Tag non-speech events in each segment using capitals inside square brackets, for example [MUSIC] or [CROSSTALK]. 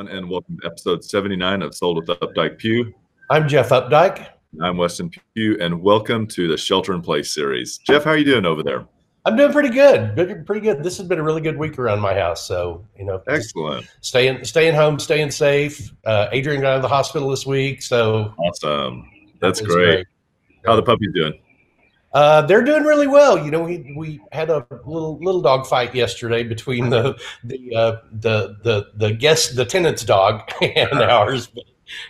Everyone, and welcome to episode 79 of Sold with Updike Pew. I'm Jeff Updike. I'm Weston Pew, and welcome to the Shelter in Place series. Jeff, how are you doing over there? I'm doing pretty good. Pretty good. This has been a really good week around my house. So, you know, excellent. Staying, staying home, staying safe. Uh, Adrian got out of the hospital this week. So awesome. That's great. great. How the puppies doing? Uh, they're doing really well. You know, we we had a little little dog fight yesterday between the the uh, the the the guest the tenant's dog [LAUGHS] and ours. But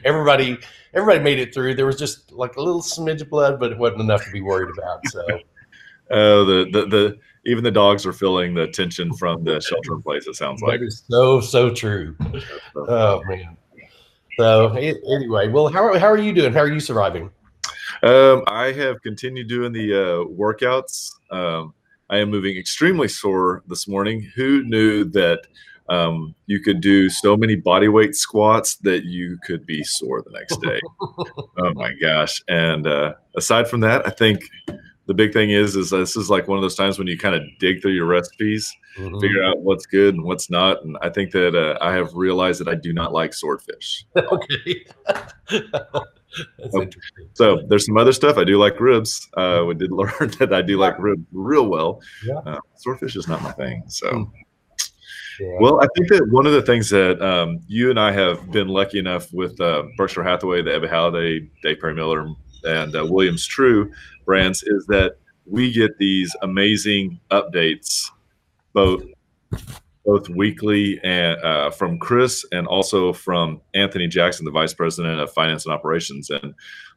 everybody everybody made it through. There was just like a little smidge of blood, but it wasn't enough to be worried about. So, [LAUGHS] oh, the the the even the dogs are feeling the tension from the shelter in place. It sounds like that is so so true. [LAUGHS] Oh man. So anyway, well, how how are you doing? How are you surviving? Um, I have continued doing the uh, workouts. Um, I am moving extremely sore this morning. Who knew that um, you could do so many body weight squats that you could be sore the next day? [LAUGHS] oh my gosh! And uh, aside from that, I think the big thing is is this is like one of those times when you kind of dig through your recipes, mm-hmm. figure out what's good and what's not. And I think that uh, I have realized that I do not like swordfish. [LAUGHS] okay. [LAUGHS] Oh, so there's some other stuff. I do like ribs. Uh, we did [LAUGHS] learn that I do like ribs real well. Yeah. Uh, swordfish is not my thing. So, hmm. yeah. well, I think that one of the things that um, you and I have been lucky enough with uh, Berkshire Hathaway, the Ebby Halliday, Dave Perry Miller, and uh, Williams Trew brands is that we get these amazing updates, both both weekly and uh, from Chris and also from Anthony Jackson, the vice president of finance and operations. And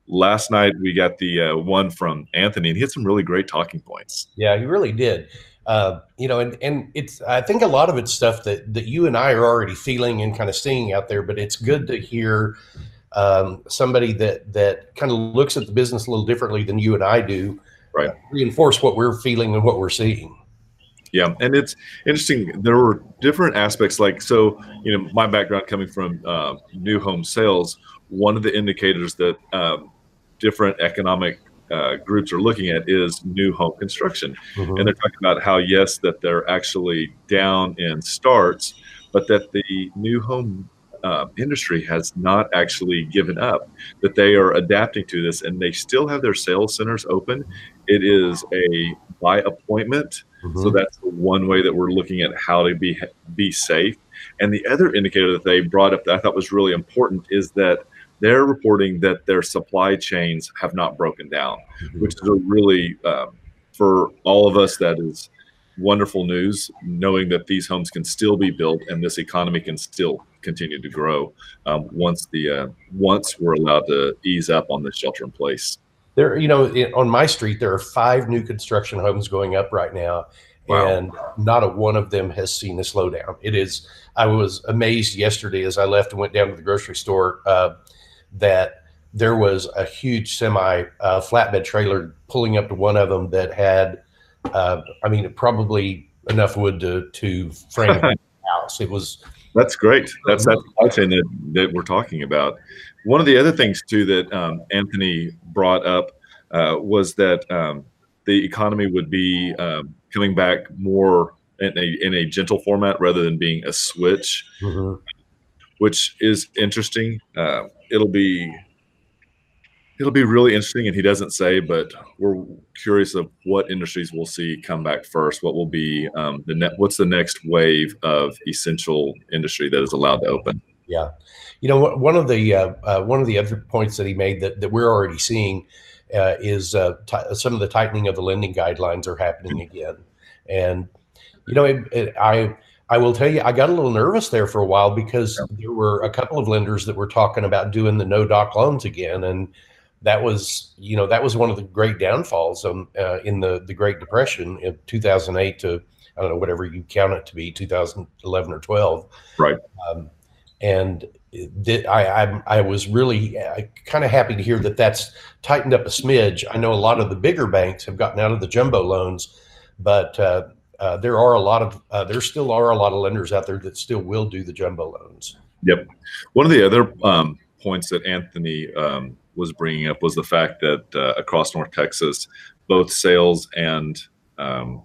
last night we got the uh, one from Anthony, and he had some really great talking points. Yeah, he really did. Uh, you know, and and it's I think a lot of it's stuff that that you and I are already feeling and kind of seeing out there, but it's good to hear um, somebody that that kind of looks at the business a little differently than you and I do. Right. reinforce what we're feeling and what we're seeing. Yeah, and it's interesting. There were different aspects, like so. You know, my background coming from uh, new home sales, one of the indicators that um, different economic uh, groups are looking at is new home construction, mm-hmm. and they're talking about how yes, that they're actually down in starts, but that the new home uh, industry has not actually given up, that they are adapting to this and they still have their sales centers open. It is a by appointment. Mm-hmm. So that's one way that we're looking at how to be be safe. And the other indicator that they brought up that I thought was really important is that they're reporting that their supply chains have not broken down, mm-hmm. which is a really um, for all of us that is wonderful news, knowing that these homes can still be built and this economy can still continue to grow um, once the uh, once we're allowed to ease up on the shelter in place. There, you know, on my street, there are five new construction homes going up right now, wow. and not a one of them has seen a slowdown. It is. I was amazed yesterday as I left and went down to the grocery store uh, that there was a huge semi uh, flatbed trailer pulling up to one of them that had, uh, I mean, probably enough wood to to frame [LAUGHS] a house. It was. That's great. That's that supply chain that, that we're talking about. One of the other things too that um, Anthony brought up uh, was that um, the economy would be um, coming back more in a, in a gentle format rather than being a switch, mm-hmm. which is interesting. Uh, it'll be it'll be really interesting, and he doesn't say, but we're curious of what industries we'll see come back first. What will be um, the net? What's the next wave of essential industry that is allowed to open? Yeah, you know, one of the uh, uh, one of the other points that he made that, that we're already seeing uh, is uh, t- some of the tightening of the lending guidelines are happening again, and you know, it, it, I I will tell you, I got a little nervous there for a while because there were a couple of lenders that were talking about doing the no doc loans again, and that was you know that was one of the great downfalls um, uh, in the the Great Depression in 2008 to I don't know whatever you count it to be 2011 or 12, right? Um, and I, I, I was really kind of happy to hear that that's tightened up a smidge. I know a lot of the bigger banks have gotten out of the jumbo loans, but uh, uh, there are a lot of uh, there still are a lot of lenders out there that still will do the jumbo loans. Yep. One of the other um, points that Anthony um, was bringing up was the fact that uh, across North Texas, both sales and um,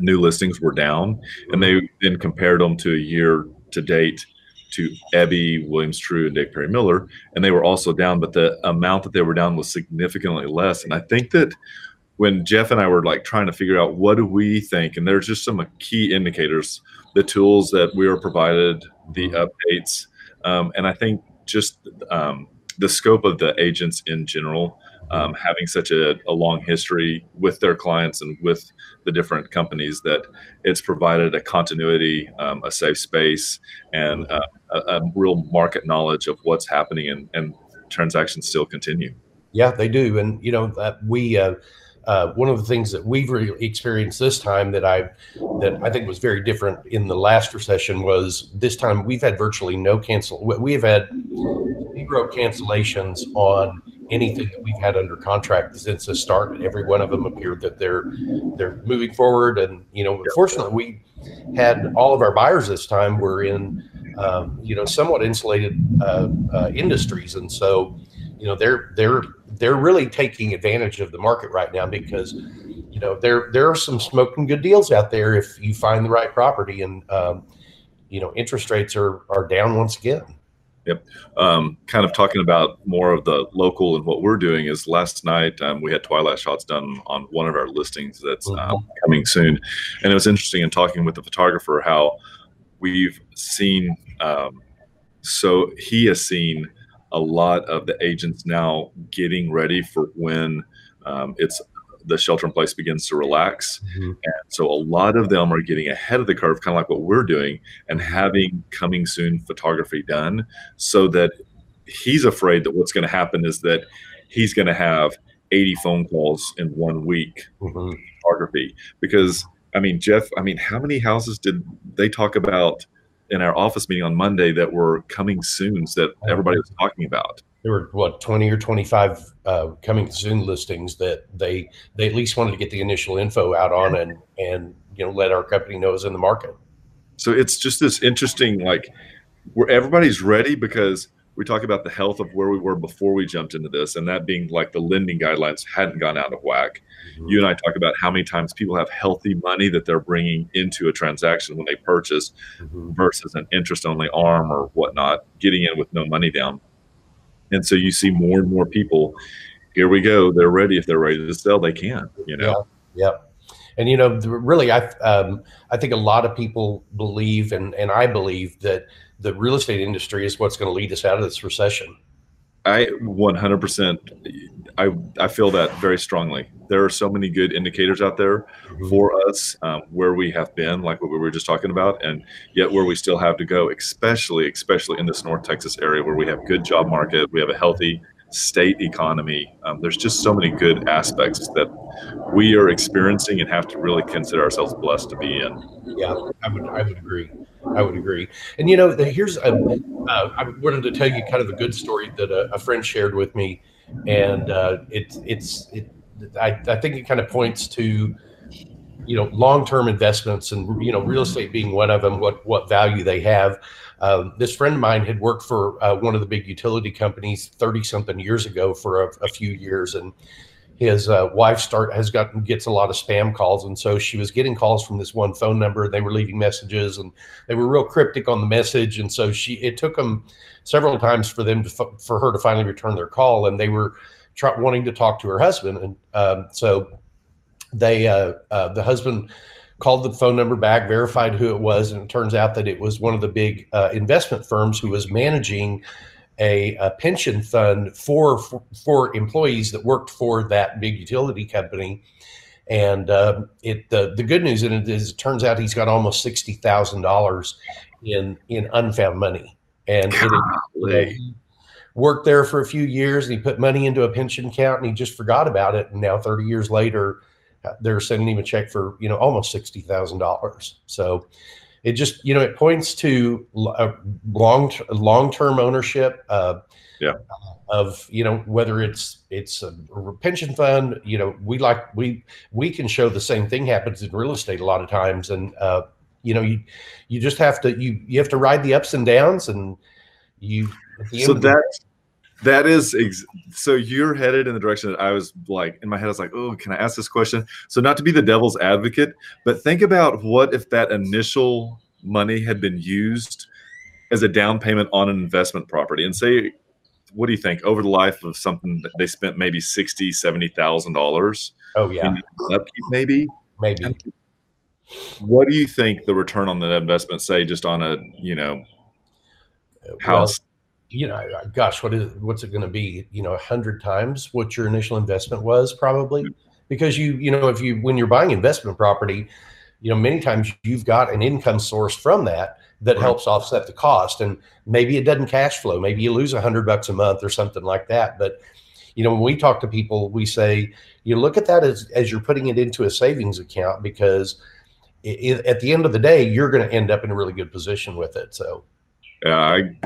new listings were down, and they then compared them to a year to date to Ebby, Williams Trew, and Dick Perry Miller, and they were also down, but the amount that they were down was significantly less. And I think that when Jeff and I were like trying to figure out what do we think, and there's just some key indicators, the tools that we were provided, the mm-hmm. updates, um, and I think just um, the scope of the agents in general um, having such a, a, long history with their clients and with the different companies that it's provided a continuity, um, a safe space, and uh, a, a, real market knowledge of what's happening, and, and, transactions still continue. Yeah, they do, and you know uh, we. Uh, uh, one of the things that we've really experienced this time that I that I think was very different in the last recession was this time we've had virtually no cancel. We have had zero cancellations on anything that we've had under contract since the start. Every one of them appeared that they're they're moving forward, and you know, fortunately, we had all of our buyers this time were in um, you know somewhat insulated uh, uh, industries, and so you know they're they're they're really taking advantage of the market right now because you know there there are some smoking good deals out there if you find the right property, and um, you know interest rates are are down once again. Yep. Um, kind of talking about more of the local and what we're doing is last night um, we had twilight shots done on one of our listings that's um, mm-hmm. coming soon, and it was interesting in talking with the photographer how we've seen. Um, so he has seen a lot of the agents now getting ready for when um, it's the shelter in place begins to relax. Mm-hmm. And so a lot of them are getting ahead of the curve, kind of like what we're doing, and having coming soon photography done so that he's afraid that what's going to happen is that he's going to have 80 phone calls in one week mm-hmm. photography because I mean Jeff I mean how many houses did they talk about in our office meeting on Monday that were coming soon that everybody was talking about. There were what 20 or 25 uh, coming soon listings that they they at least wanted to get the initial info out on and and you know let our company know is in the market. So it's just this interesting like where everybody's ready because we talk about the health of where we were before we jumped into this and that being like the lending guidelines hadn't gone out of whack mm-hmm. you and i talk about how many times people have healthy money that they're bringing into a transaction when they purchase mm-hmm. versus an interest only arm or whatnot getting in with no money down and so you see more and more people. Here we go. They're ready. If they're ready to sell, they can. You know. Yeah. And you know, really, I um, I think a lot of people believe, and and I believe that the real estate industry is what's going to lead us out of this recession. I 100%. I I feel that very strongly. There are so many good indicators out there mm-hmm. for us um, where we have been, like what we were just talking about, and yet where we still have to go, especially especially in this North Texas area where we have good job market, we have a healthy state economy. Um, there's just so many good aspects that we are experiencing and have to really consider ourselves blessed to be in. Yeah, I would I would agree. I would agree. And you know, here's a, uh, I wanted to tell you kind of a good story that a, a friend shared with me, and uh, it, it's it, I, I think it kind of points to you know long-term investments and you know real estate being one of them what what value they have. Um, this friend of mine had worked for uh, one of the big utility companies 30 something years ago for a, a few years and his uh, wife start has gotten gets a lot of spam calls and so she was getting calls from this one phone number they were leaving messages and they were real cryptic on the message and so she it took them several times for them to for her to finally return their call and they were wanting to talk to her husband and um, so they uh, uh, the husband called the phone number back verified who it was and it turns out that it was one of the big uh, investment firms who was managing a, a pension fund for, for, for employees that worked for that big utility company. And uh, it the the good news in it is it turns out he's got almost sixty thousand dollars in in unfound money, and it, worked there for a few years and he put money into a pension account and he just forgot about it. And now thirty years later, they're sending him a check for you know almost sixty thousand dollars. So it just you know it points to a long long term ownership. Uh, yeah. Of you know whether it's it's a pension fund, you know we like we we can show the same thing happens in real estate a lot of times, and uh, you know you you just have to you you have to ride the ups and downs, and you. so that that is ex- so you're headed in the direction that I was like in my head. I was like, oh, can I ask this question? So not to be the devil's advocate, but think about what if that initial money had been used as a down payment on an investment property and say what do you think over the life of something that they spent maybe sixty, seventy thousand dollars? Oh yeah, upkeep maybe. Maybe. what do you think the return on that investment, say, just on a you know house? You know, uh, gosh, what is what's it going to be? You know, a hundred times what your initial investment was, probably, because you you know if you when you're buying investment property, you know many times you've got an income source from that that right. helps offset the cost. And maybe it doesn't cash flow. Maybe you lose a hundred bucks a month or something like that. But you know, when we talk to people, we say you look at that as as you're putting it into a savings account because it, at the end of the day, you're going to end up in a really good position with it. So, yeah, I,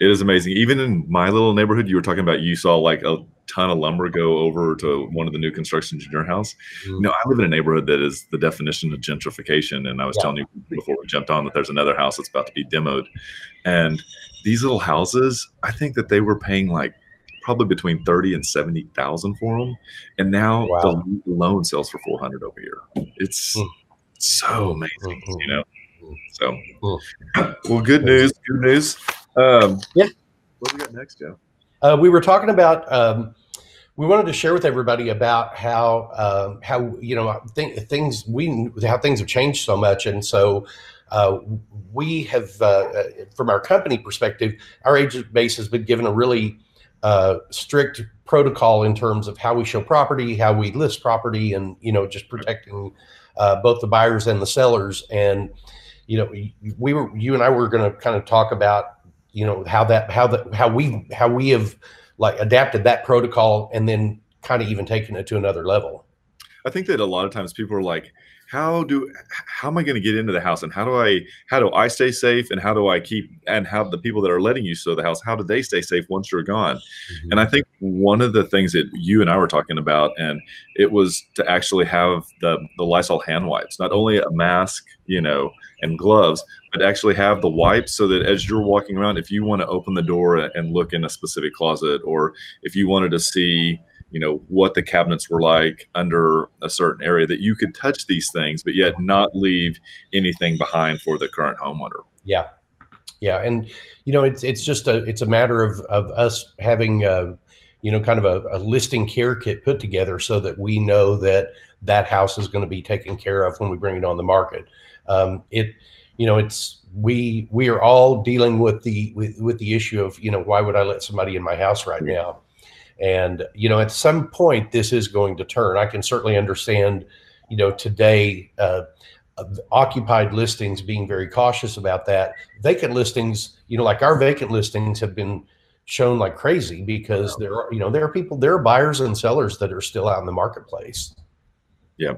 it is amazing. Even in my little neighborhood, you were talking about you saw like a ton of lumber go over to one of the new constructions in your house. Mm-hmm. You know, I live in a neighborhood that is the definition of gentrification. And I was yeah. telling you before we jumped on that there's another house that's about to be demoed. And these little houses, I think that they were paying like probably between 30 and 70,000 for them. And now wow. the loan sells for 400 over here. It's mm. so amazing, mm-hmm. you know? So, [COUGHS] well, good news. Good news. Um, yeah. What do we got next, Joe? Uh, we were talking about um, we wanted to share with everybody about how uh, how you know th- things we how things have changed so much, and so uh, we have uh, from our company perspective, our agent base has been given a really uh, strict protocol in terms of how we show property, how we list property, and you know just protecting uh, both the buyers and the sellers. And you know we were you and I were going to kind of talk about you know how that how the how we how we have like adapted that protocol and then kind of even taken it to another level. I think that a lot of times people are like, how do how am I going to get into the house and how do I how do I stay safe and how do I keep and how the people that are letting you show the house how do they stay safe once you're gone? Mm-hmm. And I think one of the things that you and I were talking about and it was to actually have the the Lysol hand wipes, not only a mask, you know, and gloves, but actually have the wipes so that as you're walking around, if you want to open the door and look in a specific closet, or if you wanted to see, you know, what the cabinets were like under a certain area, that you could touch these things, but yet not leave anything behind for the current homeowner. Yeah, yeah, and you know, it's it's just a it's a matter of of us having. Uh, you know, kind of a, a listing care kit put together so that we know that that house is going to be taken care of when we bring it on the market. Um, it, you know, it's we we are all dealing with the with, with the issue of you know why would I let somebody in my house right now, and you know at some point this is going to turn. I can certainly understand, you know, today. Uh, occupied listings being very cautious about that vacant listings you know like our vacant listings have been shown like crazy because there are you know there are people there are buyers and sellers that are still out in the marketplace yeah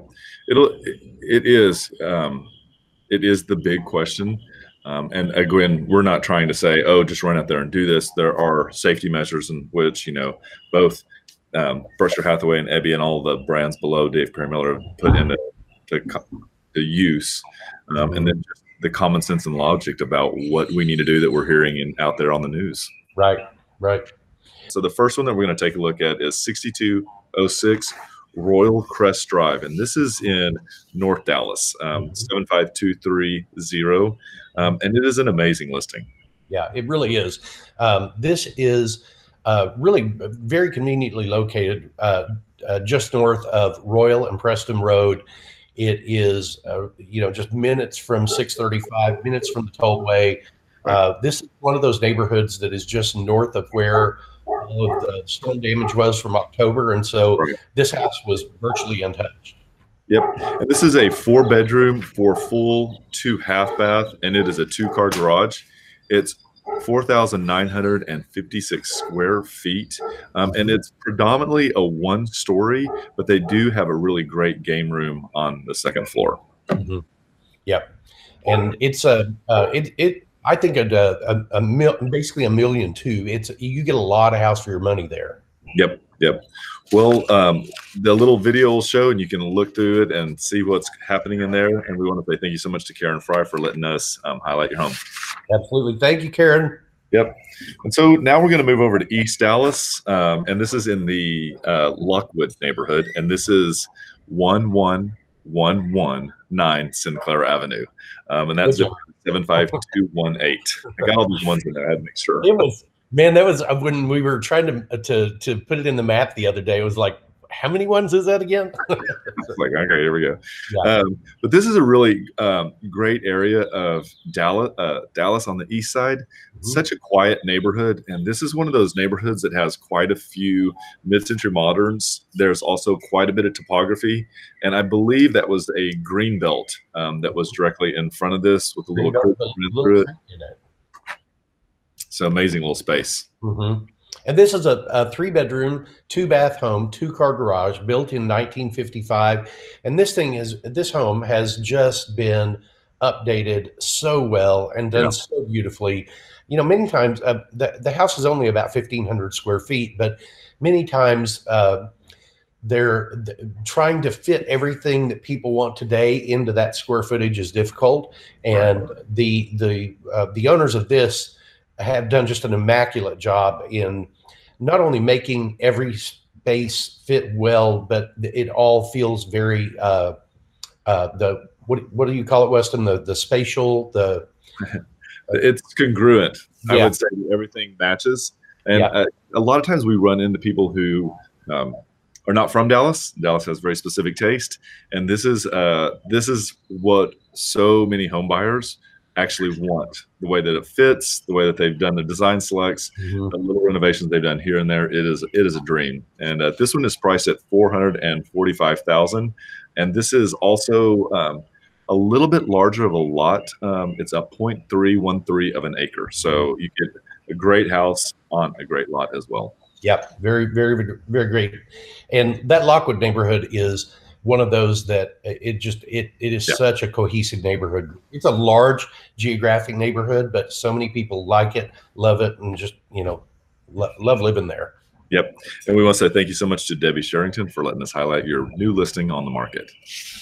it'll it is um it is the big question. Um, and again, we're not trying to say, oh, just run out there and do this. There are safety measures in which, you know, both um, Berkshire Hathaway and Ebby and all the brands below Dave Perry Miller put into to, to use. Um, and then just the common sense and logic about what we need to do that we're hearing in, out there on the news. Right, right. So the first one that we're going to take a look at is 6206 Royal Crest Drive, and this is in North Dallas, um, mm-hmm. 75230. Um, and it is an amazing listing. Yeah, it really is. Um, this is uh, really very conveniently located uh, uh, just north of Royal and Preston Road. It is, uh, you know, just minutes from 635, minutes from the tollway. Uh, this is one of those neighborhoods that is just north of where all of the storm damage was from October, and so right. this house was virtually untouched. Yep, and this is a four bedroom, four full, two half bath, and it is a two car garage. It's 4,956 square feet. Um, and it's predominantly a one story, but they do have a really great game room on the second floor. Mm-hmm. Yep. And it's a, uh, it, it, I think a, a, a mil, basically a million too. It's you get a lot of house for your money there. Yep, yep. Well, um, the little video will show, and you can look through it and see what's happening in there. And we want to say thank you so much to Karen Fry for letting us um, highlight your home. Absolutely, thank you, Karen. Yep. And so now we're going to move over to East Dallas, um, and this is in the uh, Lochwood neighborhood, and this is one one 119 Sinclair Avenue. Um, and that's 75218. I got all these ones in there. I had to make sure. It was, man, that was uh, when we were trying to, to, to put it in the map the other day. It was like, how many ones is that again? [LAUGHS] like, okay, here we go. Yeah. Um, but this is a really um, great area of Dallas, uh, Dallas on the east side. Mm-hmm. Such a quiet neighborhood, and this is one of those neighborhoods that has quite a few mid-century moderns. There's also quite a bit of topography, and I believe that was a green belt um, that was directly in front of this with a little curve through it. So amazing little space. Mm-hmm. And this is a, a three bedroom, two bath home, two car garage built in 1955. And this thing is, this home has just been updated so well and done yeah. so beautifully. You know, many times uh, the, the house is only about 1,500 square feet, but many times uh, they're th- trying to fit everything that people want today into that square footage is difficult. And the the uh, the owners of this have done just an immaculate job in not only making every space fit well, but it all feels very uh, uh, the what what do you call it, Weston? The the spatial the [LAUGHS] it's congruent. Yeah. I would say everything matches, and yeah. uh, a lot of times we run into people who. Um, are not from Dallas. Dallas has very specific taste, and this is uh, this is what so many home buyers actually want. The way that it fits the way that they've done the design selects mm-hmm. the little renovations they've done here and there it is it is a dream. And uh, this one is priced at 445000 and this is also um, a little bit larger of a lot. Um, it's a 0.313 of an acre. So you get a great house on a great lot as well. Yep. Very very very great. And that Lochwood neighborhood is one of those that it just it it is yeah. such a cohesive neighborhood. It's a large geographic neighborhood, but so many people like it, love it, and just you know lo- love living there. Yep. And we want to say thank you so much to Debbie Sherrington for letting us highlight your new listing on the market.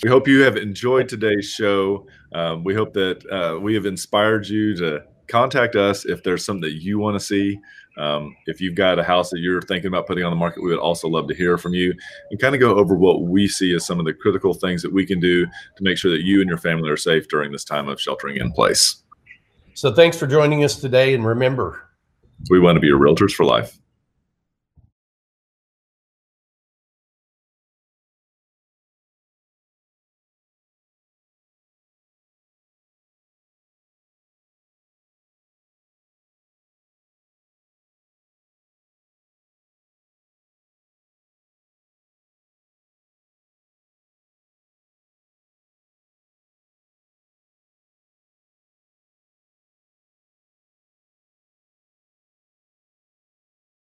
We hope you have enjoyed today's show. Um, we hope that uh, we have inspired you to contact us if there's something that you want to see. Um, if you've got a house that you're thinking about putting on the market, we would also love to hear from you and kind of go over what we see as some of the critical things that we can do to make sure that you and your family are safe during this time of sheltering in place. So, thanks for joining us today. And remember, we want to be your realtors for life.